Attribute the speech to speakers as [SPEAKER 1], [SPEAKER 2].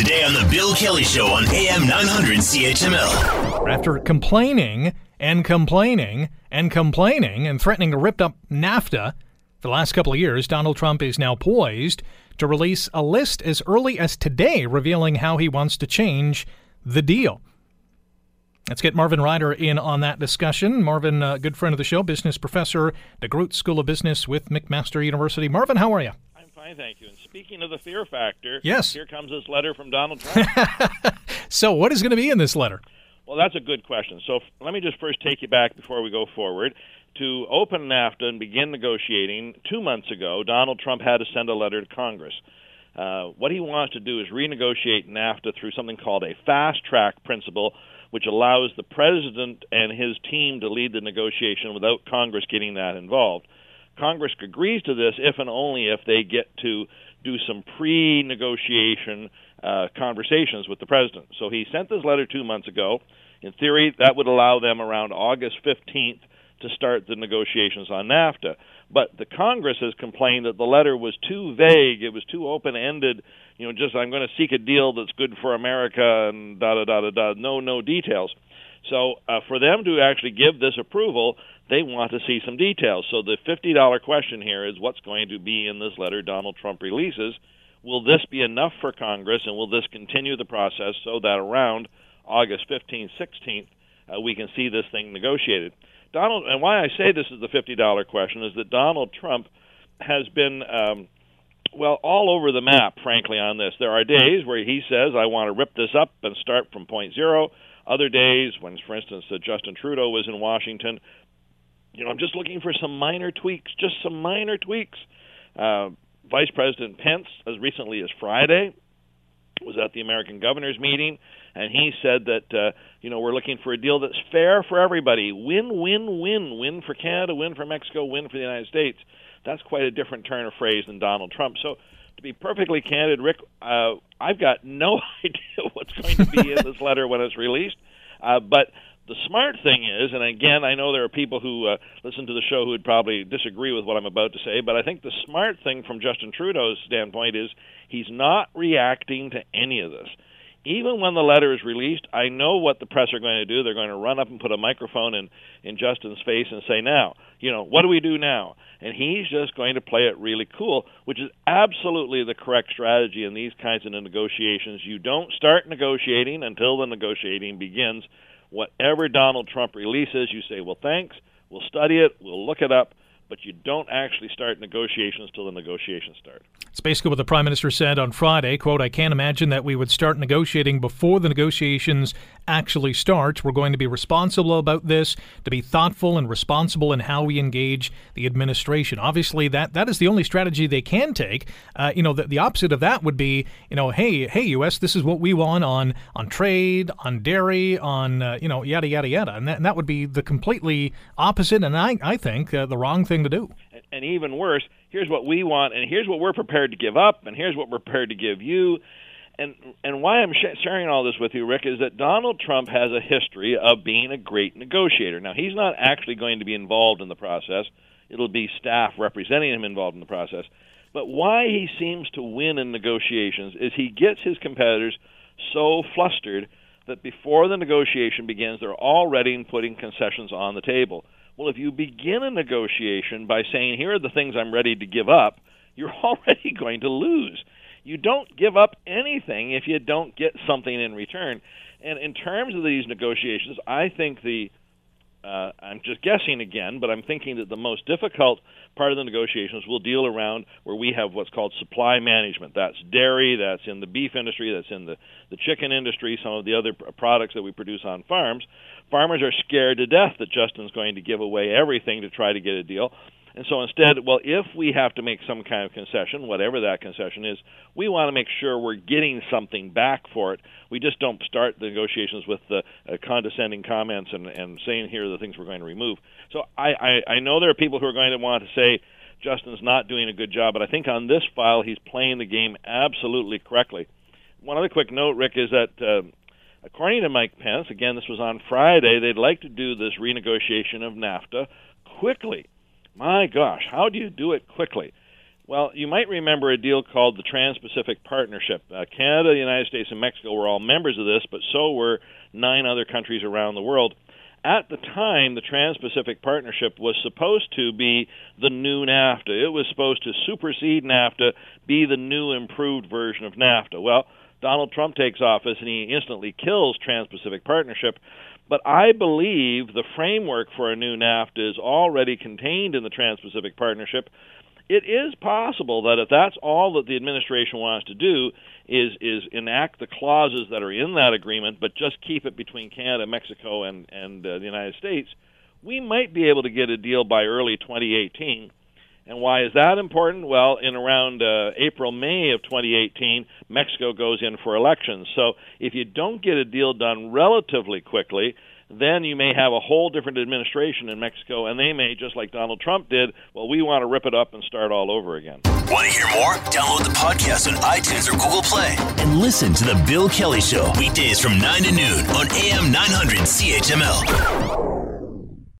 [SPEAKER 1] Today on The Bill Kelly Show on AM 900 CHML.
[SPEAKER 2] After complaining and complaining and complaining and threatening to rip up NAFTA for the last couple of years, Donald Trump is now poised to release a list as early as today revealing how he wants to change the deal. Let's get Marvin Ryder in on that discussion. Marvin, uh, good friend of the show, business professor, DeGroote School of Business with McMaster University. Marvin, how are you?
[SPEAKER 3] Fine, thank you. And speaking of the fear factor,
[SPEAKER 2] yes,
[SPEAKER 3] here comes this letter from Donald Trump.
[SPEAKER 2] so, what is going to be in this letter?
[SPEAKER 3] Well, that's a good question. So, f- let me just first take you back before we go forward. To open NAFTA and begin negotiating, two months ago, Donald Trump had to send a letter to Congress. Uh, what he wants to do is renegotiate NAFTA through something called a fast track principle, which allows the president and his team to lead the negotiation without Congress getting that involved. Congress agrees to this if and only if they get to do some pre negotiation uh, conversations with the president. So he sent this letter two months ago. In theory, that would allow them around August 15th to start the negotiations on NAFTA. But the Congress has complained that the letter was too vague, it was too open ended, you know, just I'm going to seek a deal that's good for America and da da da da da, no, no details. So uh, for them to actually give this approval, they want to see some details. So the $50 question here is what's going to be in this letter Donald Trump releases? Will this be enough for Congress, and will this continue the process so that around August 15th, 16th, uh, we can see this thing negotiated? Donald, and why I say this is the $50 question is that Donald Trump has been. Um, well, all over the map, frankly, on this. There are days where he says, I want to rip this up and start from point zero. Other days, when, for instance, uh, Justin Trudeau was in Washington, you know, I'm just looking for some minor tweaks, just some minor tweaks. Uh, Vice President Pence, as recently as Friday, was at the American governors meeting, and he said that uh, you know we're looking for a deal that's fair for everybody, win, win, win, win for Canada, win for Mexico, win for the United States. That's quite a different turn of phrase than Donald Trump. So, to be perfectly candid, Rick, uh, I've got no idea what's going to be in this letter when it's released, uh, but the smart thing is, and again, I know there are people who uh, listen to the show who would probably disagree with what I'm about to say, but I think the smart thing from Justin Trudeau's standpoint is he's not reacting to any of this. Even when the letter is released, I know what the press are going to do. They're going to run up and put a microphone in, in Justin's face and say, Now, you know, what do we do now? And he's just going to play it really cool, which is absolutely the correct strategy in these kinds of negotiations. You don't start negotiating until the negotiating begins whatever Donald Trump releases, you say, well, thanks, we'll study it, we'll look it up, but you don't actually start negotiations till the negotiations start.
[SPEAKER 2] It's basically what the prime minister said on Friday. "Quote: I can't imagine that we would start negotiating before the negotiations actually start. We're going to be responsible about this, to be thoughtful and responsible in how we engage the administration. Obviously, that that is the only strategy they can take. Uh, you know, the, the opposite of that would be, you know, hey, hey, U.S., this is what we want on on trade, on dairy, on uh, you know, yada yada yada, and that, and that would be the completely opposite, and I I think uh, the wrong thing to do.
[SPEAKER 3] And, and even worse here's what we want, and here's what we're prepared to give up, and here's what we're prepared to give you. And and why I'm sh- sharing all this with you, Rick, is that Donald Trump has a history of being a great negotiator. Now he's not actually going to be involved in the process; it'll be staff representing him involved in the process. But why he seems to win in negotiations is he gets his competitors so flustered that before the negotiation begins, they're already putting concessions on the table. Well, if you begin a negotiation by saying, here are the things I'm ready to give up, you're already going to lose. You don't give up anything if you don't get something in return. And in terms of these negotiations, I think the uh, I'm just guessing again, but I'm thinking that the most difficult part of the negotiations will deal around where we have what's called supply management. That's dairy, that's in the beef industry, that's in the, the chicken industry, some of the other products that we produce on farms. Farmers are scared to death that Justin's going to give away everything to try to get a deal. And so instead, well, if we have to make some kind of concession, whatever that concession is, we want to make sure we're getting something back for it. We just don't start the negotiations with the uh, condescending comments and, and saying here are the things we're going to remove. So I, I, I know there are people who are going to want to say Justin's not doing a good job, but I think on this file he's playing the game absolutely correctly. One other quick note, Rick, is that uh, according to Mike Pence, again, this was on Friday, they'd like to do this renegotiation of NAFTA quickly my gosh, how do you do it quickly? Well, you might remember a deal called the Trans Pacific Partnership. Uh, Canada, the United States, and Mexico were all members of this, but so were nine other countries around the world. At the time, the Trans Pacific Partnership was supposed to be the new NAFTA. It was supposed to supersede NAFTA, be the new improved version of NAFTA. Well, Donald Trump takes office and he instantly kills Trans Pacific Partnership. But I believe the framework for a new NAFTA is already contained in the Trans Pacific Partnership it is possible that if that's all that the administration wants to do is is enact the clauses that are in that agreement, but just keep it between Canada, Mexico, and and uh, the United States, we might be able to get a deal by early 2018. And why is that important? Well, in around uh, April, May of 2018, Mexico goes in for elections. So if you don't get a deal done relatively quickly, then you may have a whole different administration in Mexico, and they may, just like Donald Trump did, well, we want to rip it up and start all over again.
[SPEAKER 1] Want to hear more? Download the podcast on iTunes or Google Play and listen to The Bill Kelly Show weekdays from 9 to noon on AM 900 CHML.